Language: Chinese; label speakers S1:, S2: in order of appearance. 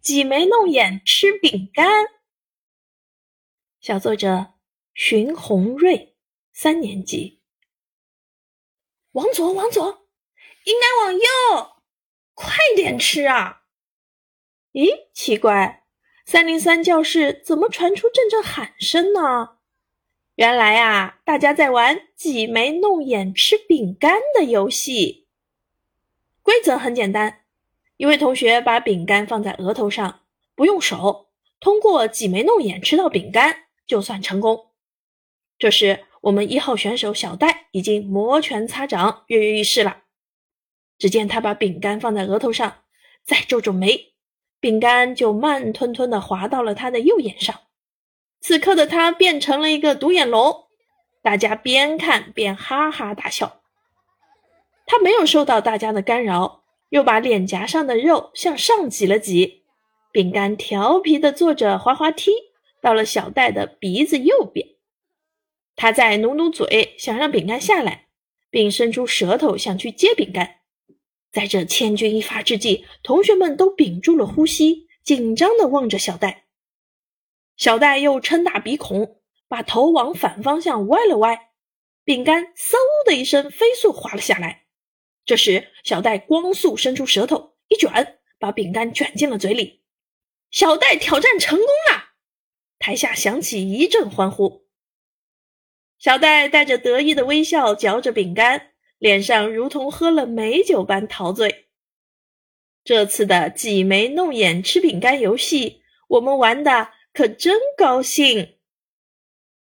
S1: 挤眉弄眼吃饼干。小作者荀红瑞，三年级。往左，往左，应该往右，快点吃啊！咦，奇怪，三零三教室怎么传出阵阵喊声呢？原来啊，大家在玩挤眉弄眼吃饼干的游戏。规则很简单，一位同学把饼干放在额头上，不用手，通过挤眉弄眼吃到饼干就算成功。这时，我们一号选手小戴已经摩拳擦掌、跃跃欲试了。只见他把饼干放在额头上，再皱皱眉，饼干就慢吞吞地滑到了他的右眼上。此刻的他变成了一个独眼龙，大家边看边哈哈大笑。他没有受到大家的干扰，又把脸颊上的肉向上挤了挤，饼干调皮的坐着滑滑梯，到了小戴的鼻子右边。他再努努嘴，想让饼干下来，并伸出舌头想去接饼干。在这千钧一发之际，同学们都屏住了呼吸，紧张的望着小戴。小戴又撑大鼻孔，把头往反方向歪了歪，饼干嗖的一声飞速滑了下来。这时，小戴光速伸出舌头一卷，把饼干卷进了嘴里。小戴挑战成功了！台下响起一阵欢呼。小戴带着得意的微笑嚼着饼干，脸上如同喝了美酒般陶醉。这次的挤眉弄眼吃饼干游戏，我们玩的。可真高兴！